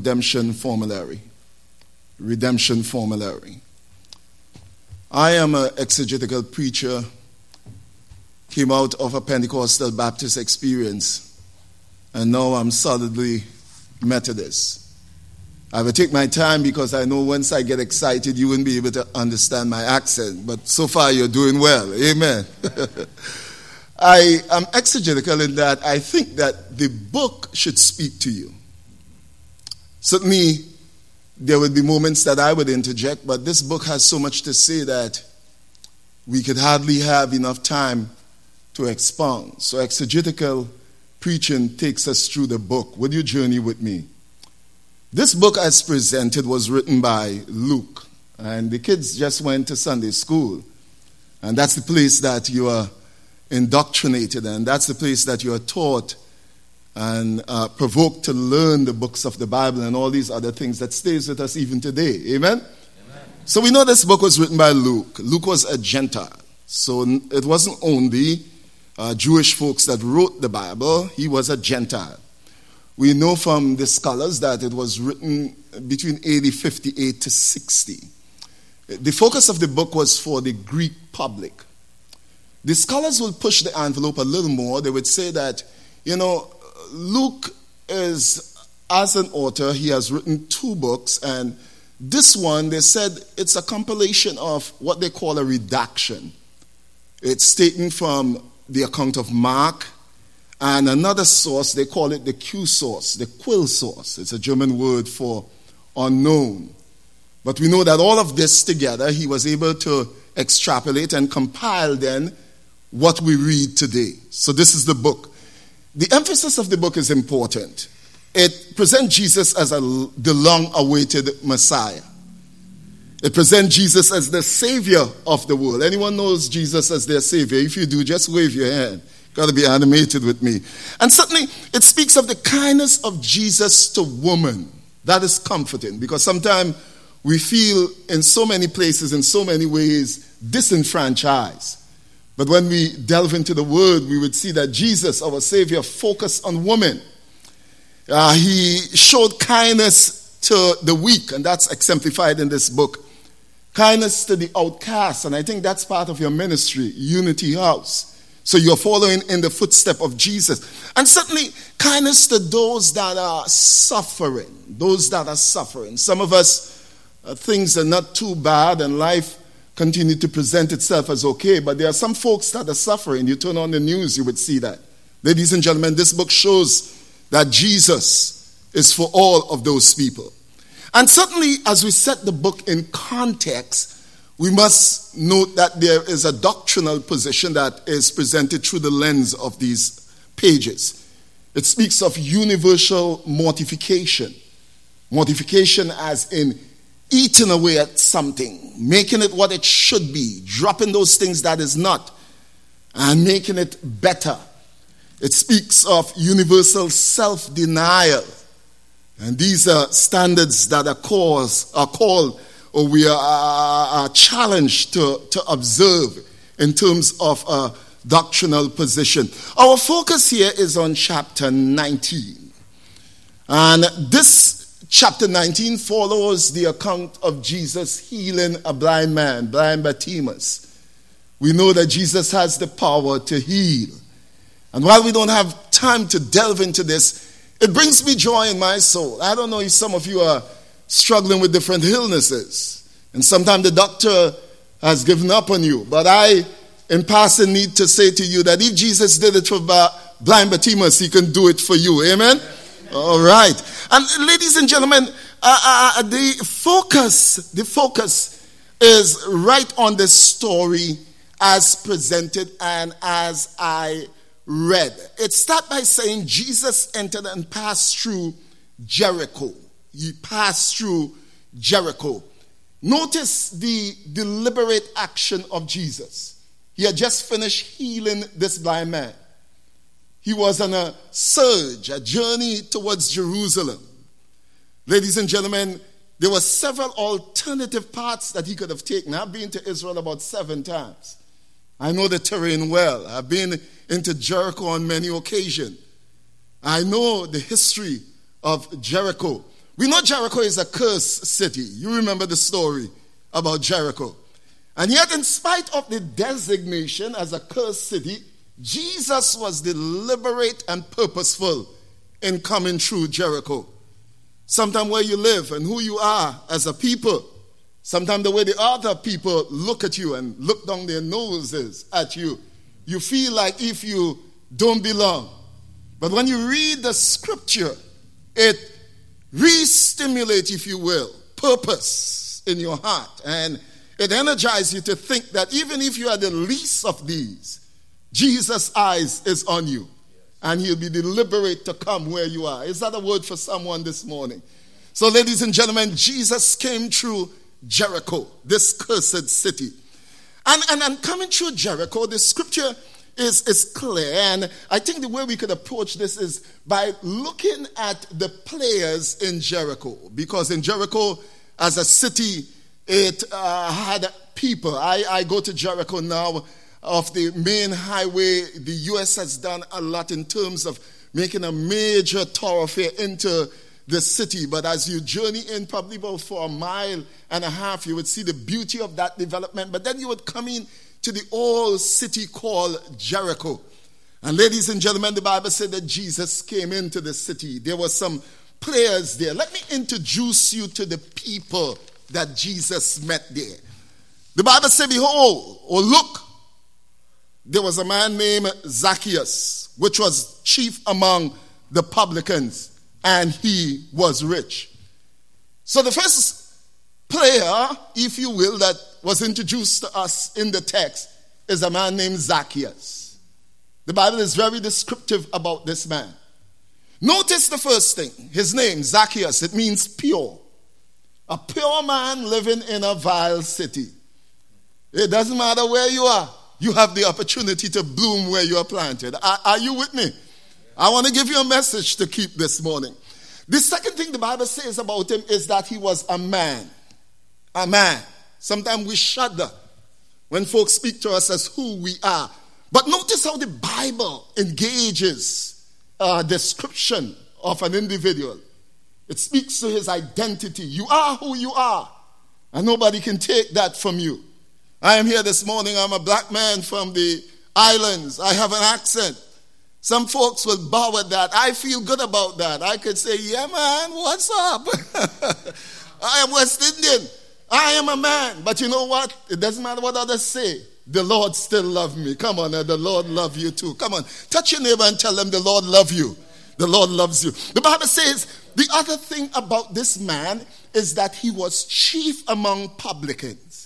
Redemption Formulary. Redemption Formulary. I am an exegetical preacher, came out of a Pentecostal Baptist experience, and now I'm solidly Methodist. I will take my time because I know once I get excited, you won't be able to understand my accent. But so far, you're doing well. Amen. I am exegetical in that I think that the book should speak to you. Certainly, there would be moments that I would interject, but this book has so much to say that we could hardly have enough time to expound. So, exegetical preaching takes us through the book. Would you journey with me? This book, as presented, was written by Luke, and the kids just went to Sunday school, and that's the place that you are indoctrinated, and that's the place that you are taught and uh, provoked to learn the books of the Bible and all these other things that stays with us even today. Amen? Amen? So we know this book was written by Luke. Luke was a Gentile, so it wasn't only uh, Jewish folks that wrote the Bible, he was a Gentile. We know from the scholars that it was written between AD 58 to 60. The focus of the book was for the Greek public. The scholars will push the envelope a little more. They would say that, you know, Luke is, as an author, he has written two books, and this one, they said it's a compilation of what they call a redaction. It's taken from the account of Mark and another source, they call it the Q source, the Quelle source. It's a German word for unknown. But we know that all of this together, he was able to extrapolate and compile then what we read today. So this is the book. The emphasis of the book is important. It presents Jesus as a, the long awaited Messiah. It presents Jesus as the Savior of the world. Anyone knows Jesus as their Savior? If you do, just wave your hand. Got to be animated with me. And certainly, it speaks of the kindness of Jesus to woman. That is comforting because sometimes we feel in so many places, in so many ways, disenfranchised. But when we delve into the word, we would see that Jesus, our Savior, focused on women. Uh, he showed kindness to the weak, and that's exemplified in this book. Kindness to the outcast, and I think that's part of your ministry, Unity House. So you're following in the footstep of Jesus. And certainly, kindness to those that are suffering. Those that are suffering. Some of us, uh, things are not too bad, and life continue to present itself as okay, but there are some folks that are suffering. You turn on the news, you would see that. Ladies and gentlemen, this book shows that Jesus is for all of those people. And certainly, as we set the book in context, we must note that there is a doctrinal position that is presented through the lens of these pages. It speaks of universal mortification. Mortification, as in eating away at something, making it what it should be, dropping those things that is not, and making it better. It speaks of universal self denial. And these are standards that are, cause, are called or we are, are challenged to, to observe in terms of a doctrinal position. Our focus here is on chapter 19. And this chapter 19 follows the account of Jesus healing a blind man, blind Bartimaeus. We know that Jesus has the power to heal. And while we don't have time to delve into this, it brings me joy in my soul. I don't know if some of you are struggling with different illnesses, and sometimes the doctor has given up on you. But I, in passing, need to say to you that if Jesus did it for blind Bartimaeus, he can do it for you. Amen? All right. And ladies and gentlemen, uh, uh, uh, the focus, the focus is right on the story as presented and as I read. It starts by saying Jesus entered and passed through Jericho. He passed through Jericho. Notice the deliberate action of Jesus. He had just finished healing this blind man. He was on a surge, a journey towards Jerusalem. Ladies and gentlemen, there were several alternative paths that he could have taken. I've been to Israel about seven times. I know the terrain well. I've been into Jericho on many occasions. I know the history of Jericho. We know Jericho is a cursed city. You remember the story about Jericho. And yet, in spite of the designation as a cursed city, Jesus was deliberate and purposeful in coming through Jericho. Sometimes where you live and who you are as a people, sometimes the way the other people look at you and look down their noses at you, you feel like if you don't belong. But when you read the scripture, it re-stimulates, if you will, purpose in your heart. And it energizes you to think that even if you are the least of these, Jesus' eyes is on you. And he'll be deliberate to come where you are. Is that a word for someone this morning? So, ladies and gentlemen, Jesus came through Jericho, this cursed city. And, and, and coming through Jericho, the scripture is, is clear. And I think the way we could approach this is by looking at the players in Jericho. Because in Jericho, as a city, it uh, had people. I, I go to Jericho now of the main highway. The U.S. has done a lot in terms of making a major thoroughfare into the city. But as you journey in, probably about for a mile and a half, you would see the beauty of that development. But then you would come in to the old city called Jericho. And ladies and gentlemen, the Bible said that Jesus came into the city. There were some players there. Let me introduce you to the people that Jesus met there. The Bible said, Behold, or look, there was a man named Zacchaeus, which was chief among the publicans, and he was rich. So the first player, if you will, that was introduced to us in the text is a man named Zacchaeus. The Bible is very descriptive about this man. Notice the first thing his name, Zacchaeus, it means pure. A pure man living in a vile city. It doesn't matter where you are, you have the opportunity to bloom where you are planted. Are, are you with me? I want to give you a message to keep this morning. The second thing the Bible says about him is that he was a man. A man. Sometimes we shudder when folks speak to us as who we are. But notice how the Bible engages a description of an individual. It speaks to his identity. You are who you are, and nobody can take that from you. I am here this morning. I'm a black man from the islands. I have an accent. Some folks will bow at that. I feel good about that. I could say, Yeah, man, what's up? I am West Indian. I am a man. But you know what? It doesn't matter what others say. The Lord still love me. Come on, eh? the Lord love you too. Come on. Touch your neighbor and tell them the Lord love you. The Lord loves you. The Bible says the other thing about this man is that he was chief among publicans.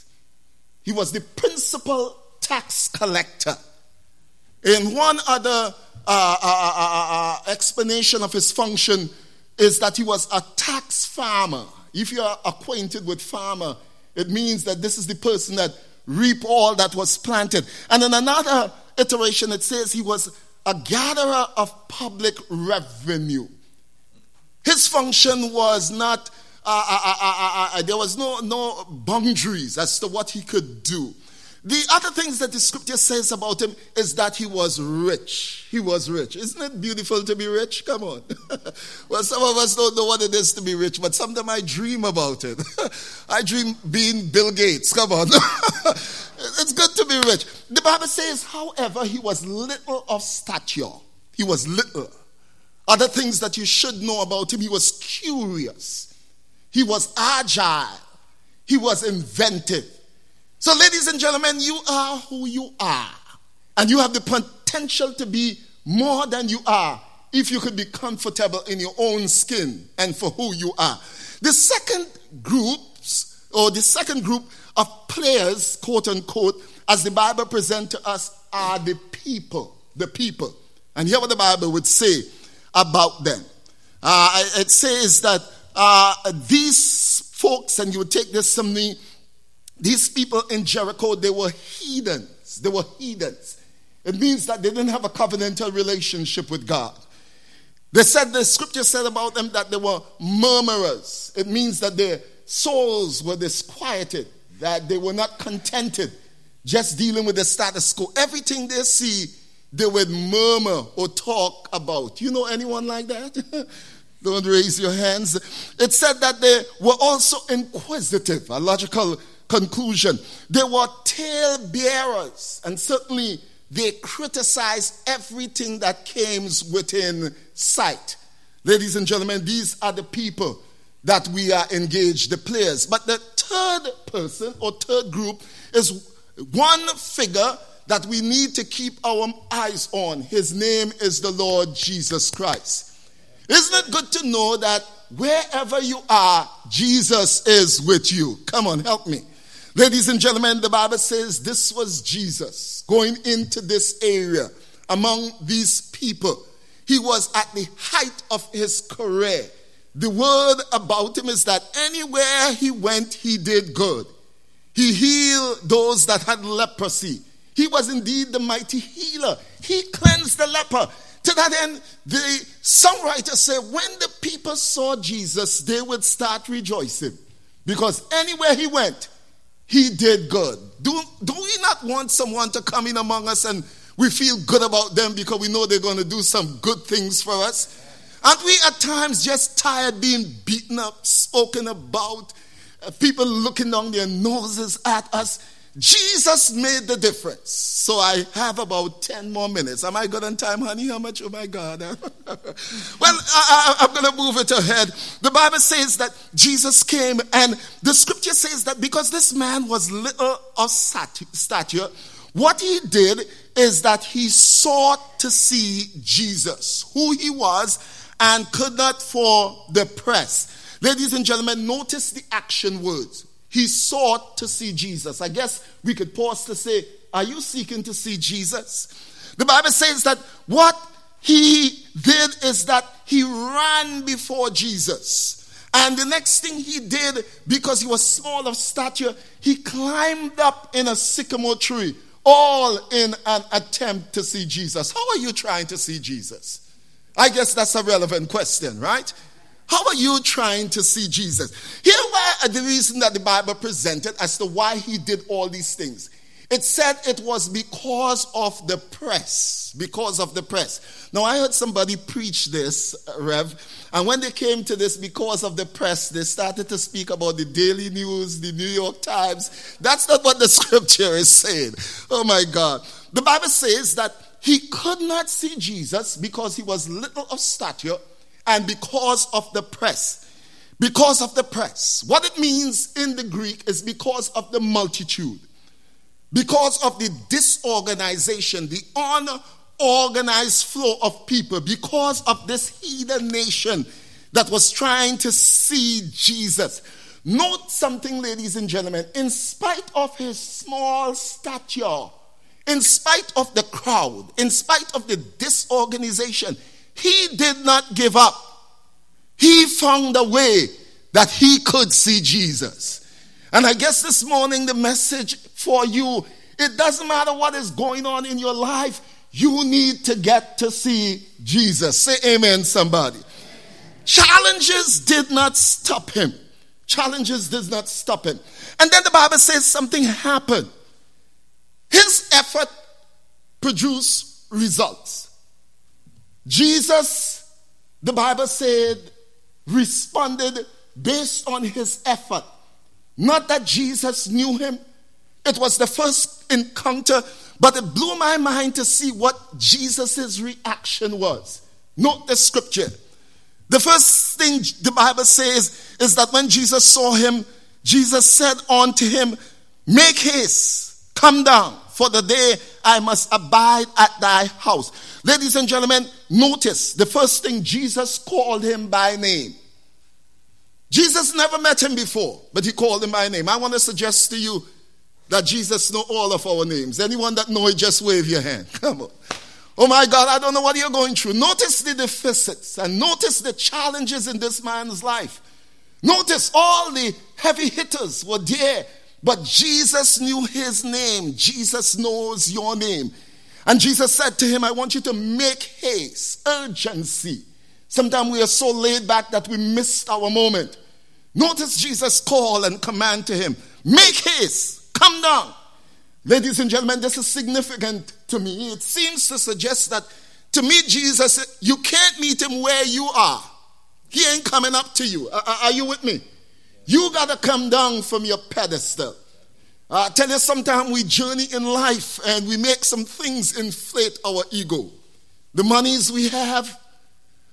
He was the principal tax collector. In one other uh, uh, uh, explanation of his function is that he was a tax farmer. If you are acquainted with farmer, it means that this is the person that reap all that was planted. And in another iteration, it says he was a gatherer of public revenue. His function was not, uh, uh, uh, there was no, no boundaries as to what he could do. The other things that the scripture says about him is that he was rich. He was rich. Isn't it beautiful to be rich? Come on. well, some of us don't know what it is to be rich, but sometimes I dream about it. I dream being Bill Gates. Come on. it's good to be rich. The Bible says, however, he was little of stature. He was little. Other things that you should know about him, he was curious. He was agile. He was inventive. So, ladies and gentlemen, you are who you are. And you have the potential to be more than you are if you could be comfortable in your own skin and for who you are. The second groups, or the second group of players, quote unquote, as the Bible presents to us, are the people. The people. And hear what the Bible would say about them. Uh, it says that uh, these folks, and you would take this from me, these people in Jericho, they were heathens. They were heathens. It means that they didn't have a covenantal relationship with God. They said, the scripture said about them that they were murmurers. It means that their souls were disquieted, that they were not contented just dealing with the status quo. Everything they see, they would murmur or talk about. You know anyone like that? Don't raise your hands. It said that they were also inquisitive, a logical conclusion. They were tale bearers, and certainly they criticized everything that came within sight. Ladies and gentlemen, these are the people that we are engaged, the players. But the third person or third group is one figure that we need to keep our eyes on. His name is the Lord Jesus Christ. Isn't it good to know that wherever you are, Jesus is with you? Come on, help me. Ladies and gentlemen, the Bible says this was Jesus going into this area among these people. He was at the height of his career. The word about him is that anywhere he went, he did good. He healed those that had leprosy. He was indeed the mighty healer. He cleansed the leper. To that end, the songwriter said, when the people saw Jesus, they would start rejoicing. Because anywhere he went, he did good. Do, do we not want someone to come in among us and we feel good about them because we know they're going to do some good things for us? Aren't we at times just tired being beaten up, spoken about, uh, people looking down their noses at us? Jesus made the difference. So I have about 10 more minutes. Am I good on time, honey? How much? Oh my God. well, I, am going to move it ahead. The Bible says that Jesus came, and the scripture says that because this man was little of stature, what he did is that he sought to see Jesus, who he was, and could not for the press. Ladies and gentlemen, notice the action words. He sought to see Jesus. I guess we could pause to say, Are you seeking to see Jesus? The Bible says that what he did is that he ran before Jesus. And the next thing he did, because he was small of stature, he climbed up in a sycamore tree, all in an attempt to see Jesus. How are you trying to see Jesus? I guess that's a relevant question, right? How are you trying to see Jesus? Here were uh, the reason that the Bible presented as to why he did all these things. It said it was because of the press. Because of the press. Now, I heard somebody preach this, uh, Rev, and when they came to this because of the press, they started to speak about the Daily News, the New York Times. That's not what the scripture is saying. Oh my God. The Bible says that he could not see Jesus because he was little of stature and because of the press. Because of the press. What it means in the Greek is because of the multitude, because of the disorganization, the unorganized flow of people, because of this heathen nation that was trying to see Jesus. Note something, ladies and gentlemen. In spite of his small stature, in spite of the crowd, in spite of the disorganization, he did not give up. He found a way that he could see Jesus. And I guess this morning, the message for you it doesn't matter what is going on in your life, you need to get to see Jesus. Say amen, somebody. Challenges did not stop him. Challenges did not stop him. And then the Bible says something happened. His effort produced results. Jesus, the Bible said, responded based on his effort. Not that Jesus knew him, it was the first encounter, but it blew my mind to see what Jesus' reaction was. Note the scripture. The first thing the Bible says is that when Jesus saw him, Jesus said unto him, Make haste, come down, for the day I must abide at thy house. Ladies and gentlemen, notice the first thing Jesus called him by name. Jesus never met him before, but he called him by name. I want to suggest to you that Jesus know all of our names. Anyone that know it, just wave your hand. Come on. Oh my God, I don't know what you're going through. Notice the deficits and notice the challenges in this man's life. Notice all the heavy hitters were there but Jesus knew his name. Jesus knows your name. And Jesus said to him, I want you to make haste, urgency. Sometimes we are so laid back that we missed our moment. Notice Jesus' call and command to him make haste, come down. Ladies and gentlemen, this is significant to me. It seems to suggest that to meet Jesus, you can't meet him where you are. He ain't coming up to you. Are, are you with me? You got to come down from your pedestal. Uh, I tell you, sometimes we journey in life and we make some things inflate our ego. The monies we have,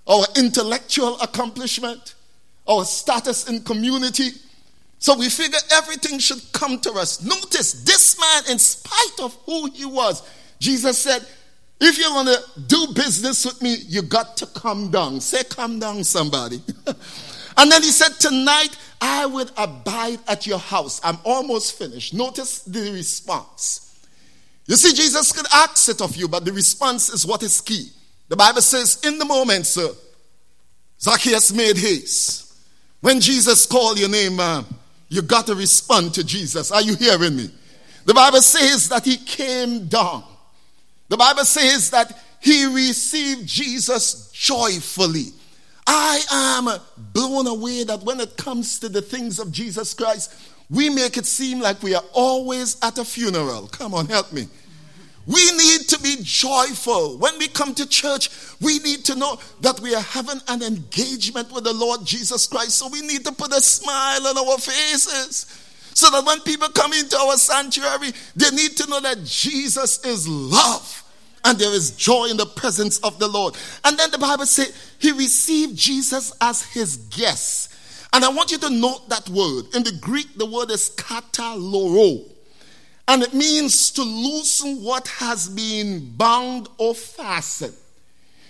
our intellectual accomplishment, our status in community. So we figure everything should come to us. Notice this man, in spite of who he was, Jesus said, if you're going to do business with me, you got to come down. Say, come down, somebody. and then he said, Tonight I will abide at your house. I'm almost finished. Notice the response. You see, Jesus could ask it of you, but the response is what is key. The Bible says, In the moment, sir, Zacchaeus made haste. When Jesus called your name, you got to respond to Jesus. Are you hearing me? The Bible says that he came down. The Bible says that he received Jesus joyfully. I am blown away that when it comes to the things of Jesus Christ, we make it seem like we are always at a funeral. Come on, help me. We need to be joyful. When we come to church, we need to know that we are having an engagement with the Lord Jesus Christ. So we need to put a smile on our faces. So that when people come into our sanctuary, they need to know that Jesus is love and there is joy in the presence of the Lord. And then the Bible says he received Jesus as his guest. And I want you to note that word. In the Greek, the word is kataluo. And it means to loosen what has been bound or fastened.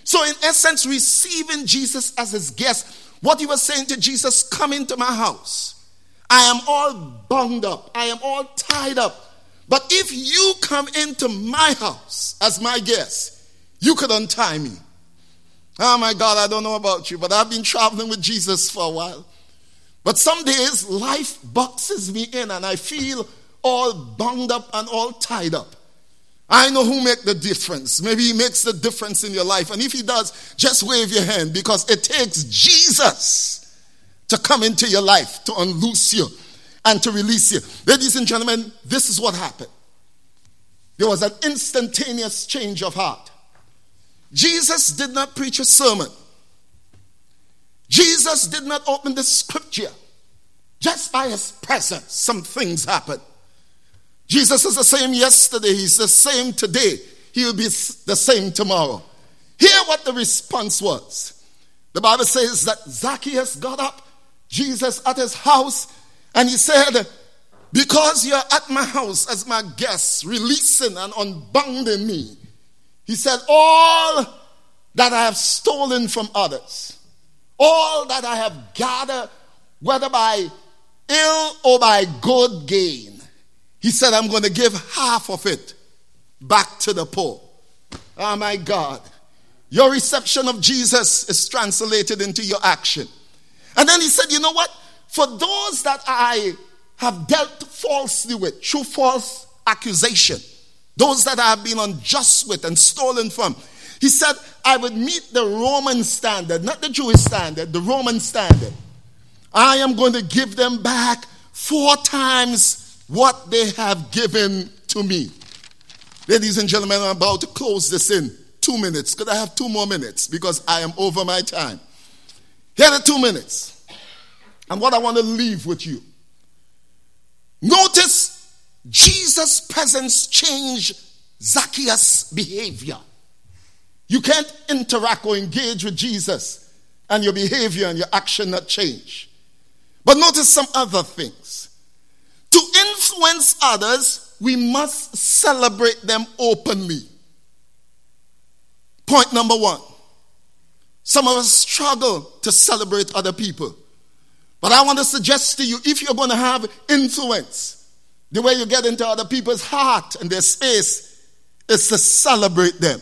So, in essence, receiving Jesus as his guest, what he was saying to Jesus, come into my house. I am all bound up, I am all tied up. But if you come into my house as my guest, you could untie me. Oh my God, I don't know about you, but I've been traveling with Jesus for a while. But some days life boxes me in and I feel all bound up and all tied up. I know who make the difference. Maybe he makes the difference in your life. And if he does, just wave your hand because it takes Jesus to come into your life to unloose you and to release you. Ladies and gentlemen, this is what happened. There was an instantaneous change of heart. Jesus did not preach a sermon. Jesus did not open the scripture. Just by his presence, some things happened. Jesus is the same yesterday, he's the same today, he will be the same tomorrow. Hear what the response was. The Bible says that Zacchaeus got up, Jesus at his house, and he said, Because you're at my house as my guest, releasing and unbinding me, he said, All that I have stolen from others, all that I have gathered, whether by ill or by good gain, he said, I'm going to give half of it back to the poor. Oh my God. Your reception of Jesus is translated into your action. And then he said, You know what? For those that I have dealt falsely with, through false accusation, those that I have been unjust with and stolen from, he said, I would meet the Roman standard, not the Jewish standard, the Roman standard. I am going to give them back four times what they have given to me. Ladies and gentlemen, I'm about to close this in two minutes. Could I have two more minutes? Because I am over my time. Here are two minutes and what I want to leave with you. Notice Jesus' presence changed Zacchaeus' behavior. You can't interact or engage with Jesus and your behavior and your action not change. But notice some other things. To influence others, we must celebrate them openly. Point number one. Some of us struggle to celebrate other people. But I want to suggest to you if you're going to have influence, the way you get into other people's heart and their space is to celebrate them.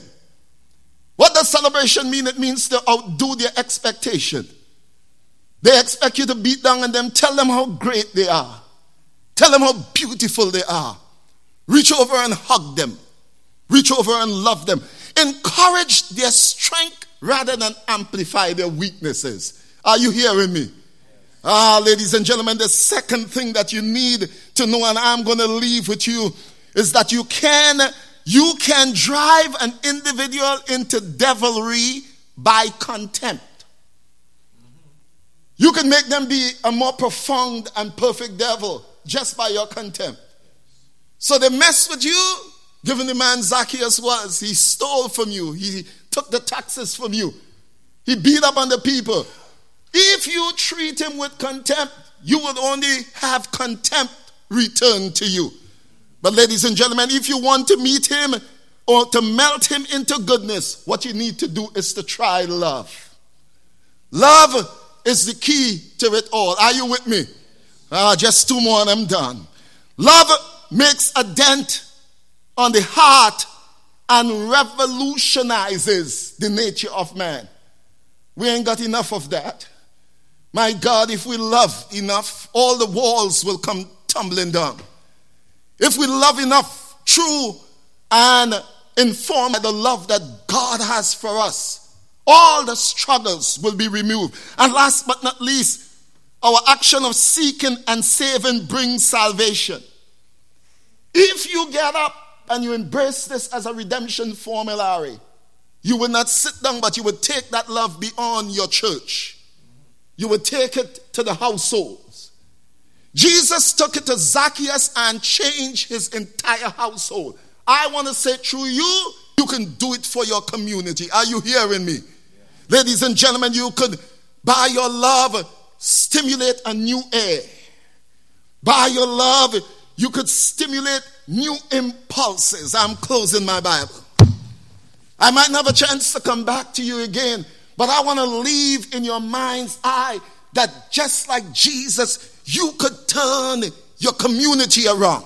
What does celebration mean? It means to outdo their expectation. They expect you to beat down on them, tell them how great they are, tell them how beautiful they are. Reach over and hug them, reach over and love them. Encourage their strength rather than amplify their weaknesses. Are you hearing me? Ah, ladies and gentlemen, the second thing that you need to know, and I'm going to leave with you, is that you can you can drive an individual into devilry by contempt. You can make them be a more profound and perfect devil just by your contempt. So they mess with you, given the man Zacchaeus was. He stole from you, he took the taxes from you, he beat up on the people. If you treat him with contempt, you will only have contempt returned to you. But, ladies and gentlemen, if you want to meet him or to melt him into goodness, what you need to do is to try love. Love is the key to it all. Are you with me? Uh, just two more and I'm done. Love makes a dent on the heart and revolutionizes the nature of man. We ain't got enough of that. My God, if we love enough, all the walls will come tumbling down. If we love enough, true and informed by the love that God has for us, all the struggles will be removed. And last but not least, our action of seeking and saving brings salvation. If you get up and you embrace this as a redemption formulary, you will not sit down, but you will take that love beyond your church. You would take it to the households. Jesus took it to Zacchaeus and changed his entire household. I want to say through you, you can do it for your community. Are you hearing me? Yeah. Ladies and gentlemen, you could, by your love, stimulate a new air. By your love, you could stimulate new impulses. I'm closing my Bible. I might not have a chance to come back to you again, but I want to leave in your mind's eye that just like Jesus, you could turn your community around.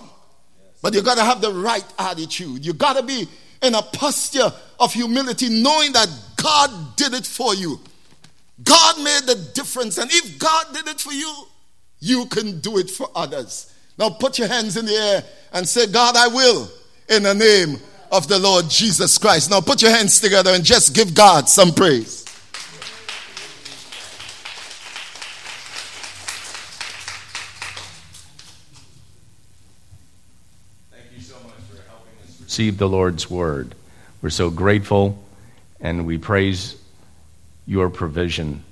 But you got to have the right attitude. You got to be in a posture of humility, knowing that God did it for you. God made the difference. And if God did it for you, you can do it for others. Now put your hands in the air and say, God, I will in the name of the Lord Jesus Christ. Now put your hands together and just give God some praise. Thank you so much for helping receive the Lord's word. We're so grateful and we praise your provision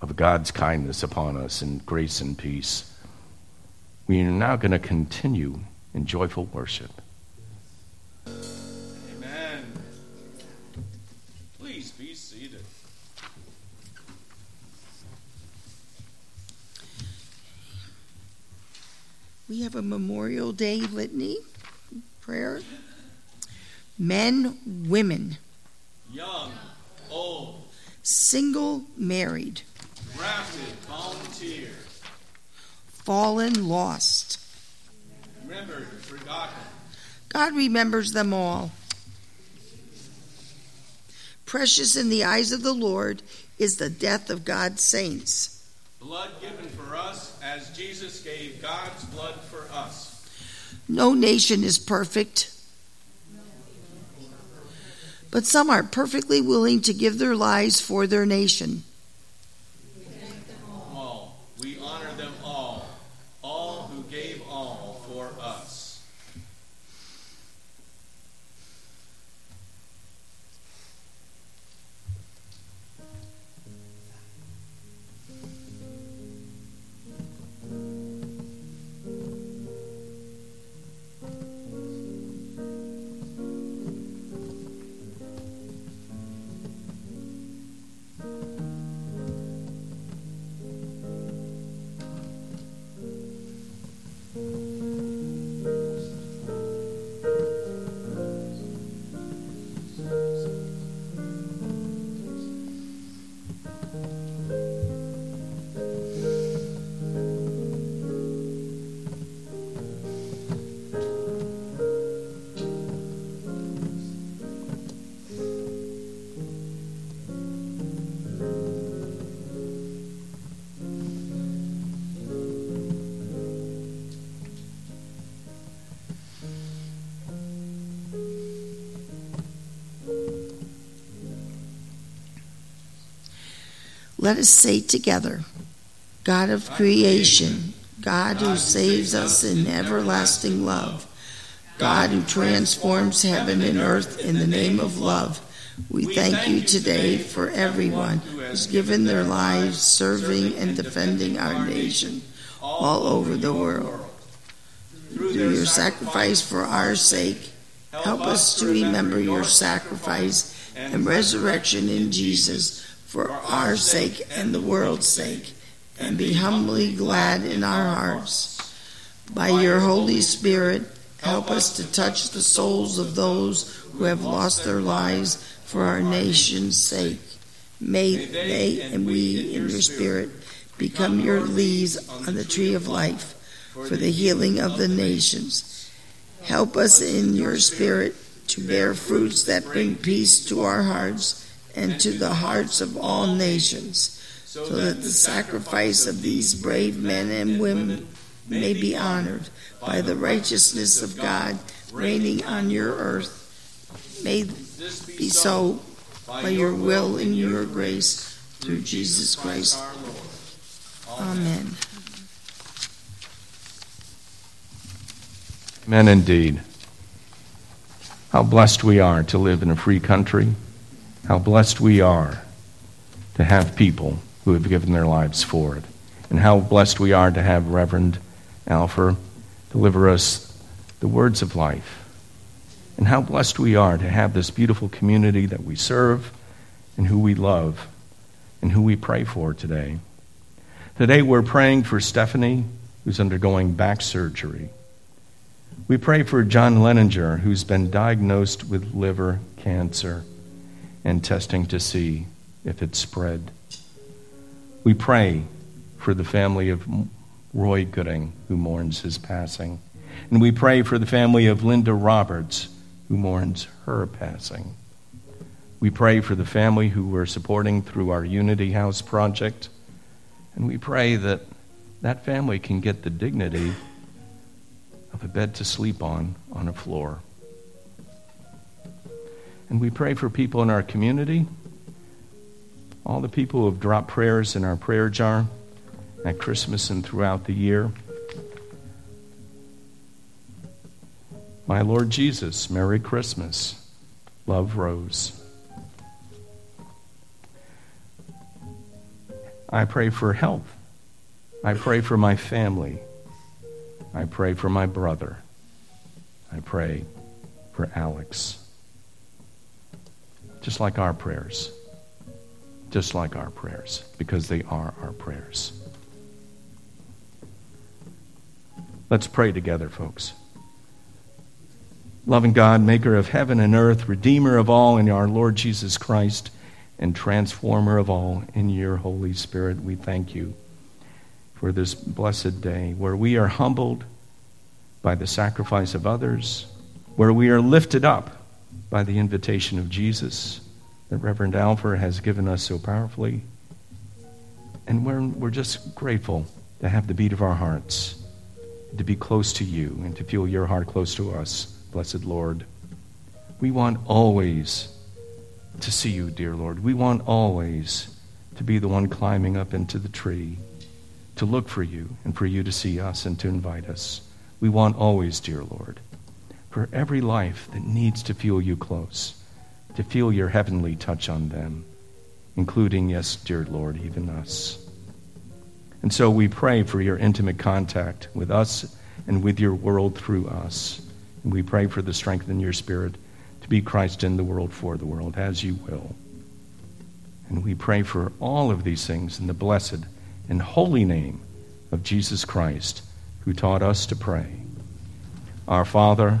of God's kindness upon us in grace and peace. We are now going to continue in joyful worship. Amen. Please be seated. We have a Memorial Day litany prayer. Men, women, Young, old, single, married, drafted, volunteer, fallen, lost. remembered, forgotten. God remembers them all. Precious in the eyes of the Lord is the death of God's saints. Blood given for us as Jesus gave God's blood for us. No nation is perfect, but some are perfectly willing to give their lives for their nation. Let us say together God of creation, God who saves us in everlasting love, God who transforms heaven and earth in the name of love, We thank you today for everyone who's given their lives serving and defending our nation all over the world. Through your sacrifice for our sake, help us to remember your sacrifice and resurrection in Jesus for our sake and the world's sake, and be humbly glad in our hearts. By your Holy Spirit, help us to touch the souls of those who have lost their lives for our nation's sake. May they and we in your spirit become your leaves on the tree of life for the healing of the nations. Help us in your spirit to bear fruits that bring peace to our hearts and to the hearts of all nations, so that the sacrifice of these brave men and women may be honored by the righteousness of God reigning on your earth. May this be so by your will and your grace through Jesus Christ. Amen. Amen indeed. How blessed we are to live in a free country. How blessed we are to have people who have given their lives for it. And how blessed we are to have Reverend Alfer deliver us the words of life. And how blessed we are to have this beautiful community that we serve and who we love and who we pray for today. Today we're praying for Stephanie, who's undergoing back surgery. We pray for John Leninger, who's been diagnosed with liver cancer and testing to see if it spread. We pray for the family of Roy Gooding, who mourns his passing. And we pray for the family of Linda Roberts, who mourns her passing. We pray for the family who we're supporting through our Unity House project. And we pray that that family can get the dignity of a bed to sleep on on a floor. And we pray for people in our community, all the people who have dropped prayers in our prayer jar at Christmas and throughout the year. My Lord Jesus, Merry Christmas. Love Rose. I pray for health. I pray for my family. I pray for my brother. I pray for Alex. Just like our prayers. Just like our prayers, because they are our prayers. Let's pray together, folks. Loving God, maker of heaven and earth, redeemer of all in our Lord Jesus Christ, and transformer of all in your Holy Spirit, we thank you for this blessed day where we are humbled by the sacrifice of others, where we are lifted up by the invitation of Jesus that Reverend Alfred has given us so powerfully. And we're, we're just grateful to have the beat of our hearts, to be close to you, and to feel your heart close to us, blessed Lord. We want always to see you, dear Lord. We want always to be the one climbing up into the tree, to look for you, and for you to see us and to invite us. We want always, dear Lord, for every life that needs to feel you close, to feel your heavenly touch on them, including, yes, dear Lord, even us. And so we pray for your intimate contact with us and with your world through us. And we pray for the strength in your spirit to be Christ in the world for the world, as you will. And we pray for all of these things in the blessed and holy name of Jesus Christ, who taught us to pray. Our Father,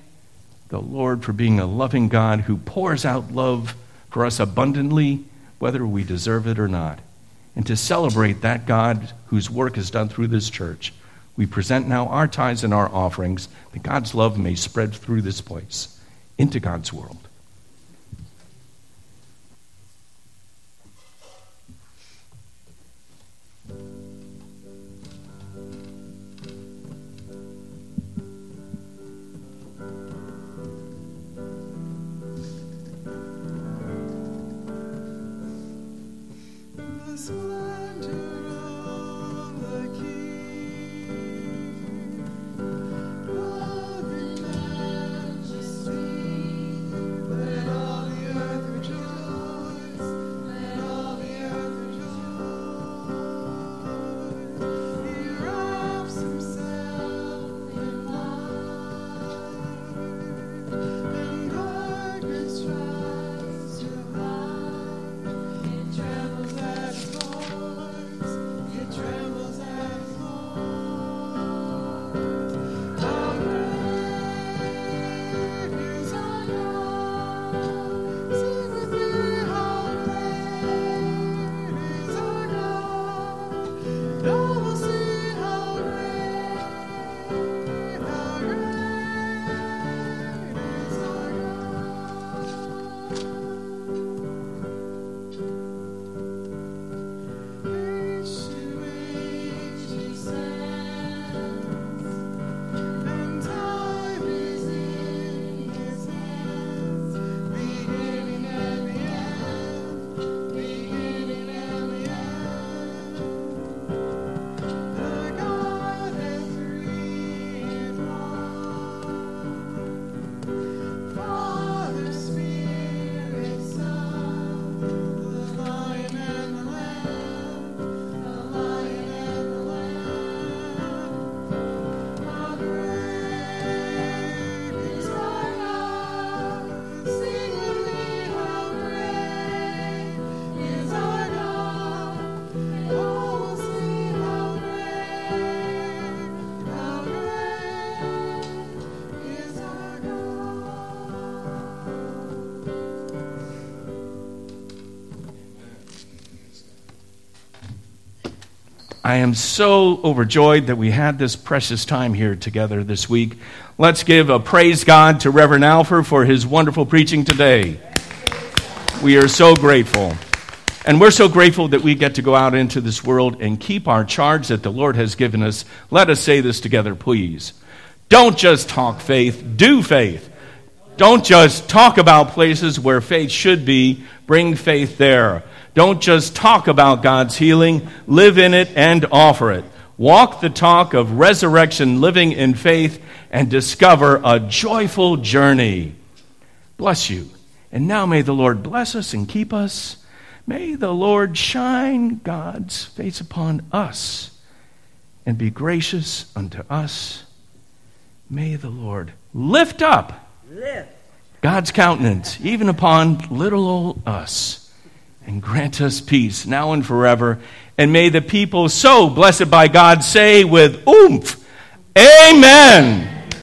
the Lord for being a loving God who pours out love for us abundantly, whether we deserve it or not. And to celebrate that God whose work is done through this church, we present now our tithes and our offerings that God's love may spread through this place into God's world. surrender. I am so overjoyed that we had this precious time here together this week. Let's give a praise God to Reverend Alford for his wonderful preaching today. We are so grateful. And we're so grateful that we get to go out into this world and keep our charge that the Lord has given us. Let us say this together, please. Don't just talk faith, do faith. Don't just talk about places where faith should be, bring faith there. Don't just talk about God's healing, live in it and offer it. Walk the talk of resurrection, living in faith, and discover a joyful journey. Bless you. And now may the Lord bless us and keep us. May the Lord shine God's face upon us and be gracious unto us. May the Lord lift up lift. God's countenance even upon little old us and grant us peace now and forever. And may the people so blessed by God say with oomph, Amen.